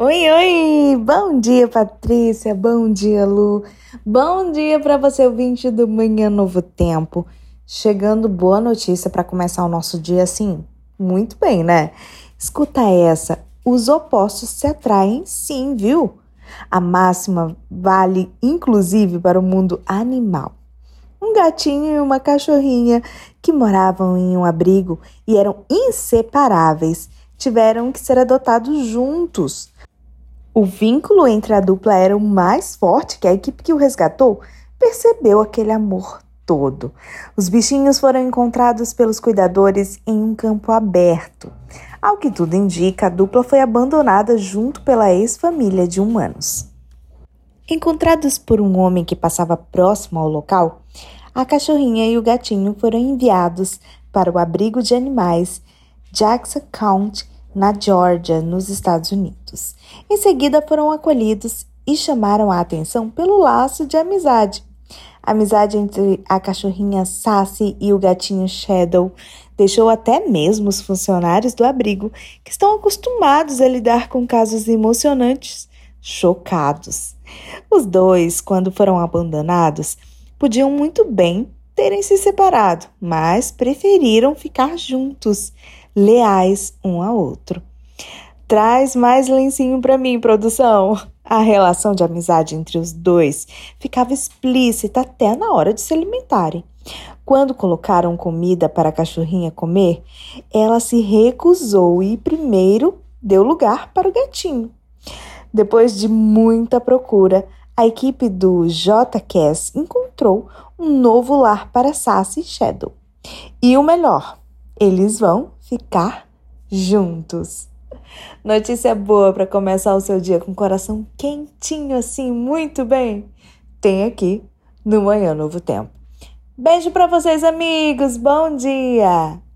Oi, oi! Bom dia, Patrícia. Bom dia, Lu. Bom dia para você, ouvinte do Manhã Novo Tempo. Chegando boa notícia para começar o nosso dia assim. Muito bem, né? Escuta essa. Os opostos se atraem sim, viu? A máxima vale inclusive para o mundo animal. Um gatinho e uma cachorrinha que moravam em um abrigo e eram inseparáveis tiveram que ser adotados juntos o vínculo entre a dupla era o mais forte que a equipe que o resgatou percebeu aquele amor todo. Os bichinhos foram encontrados pelos cuidadores em um campo aberto. Ao que tudo indica, a dupla foi abandonada junto pela ex-família de humanos. Encontrados por um homem que passava próximo ao local, a cachorrinha e o gatinho foram enviados para o abrigo de animais Jackson County na Geórgia, nos Estados Unidos. Em seguida, foram acolhidos e chamaram a atenção pelo laço de amizade. A amizade entre a cachorrinha Sassy e o gatinho Shadow deixou até mesmo os funcionários do abrigo, que estão acostumados a lidar com casos emocionantes, chocados. Os dois, quando foram abandonados, podiam muito bem terem se separado, mas preferiram ficar juntos leais um ao outro. Traz mais lencinho para mim, produção. A relação de amizade entre os dois ficava explícita até na hora de se alimentarem. Quando colocaram comida para a cachorrinha comer, ela se recusou e primeiro deu lugar para o gatinho. Depois de muita procura, a equipe do JCast encontrou um novo lar para Sassy e Shadow. E o melhor, eles vão ficar juntos. Notícia boa para começar o seu dia com o coração quentinho assim, muito bem. Tem aqui no Manhã Novo Tempo. Beijo para vocês, amigos. Bom dia.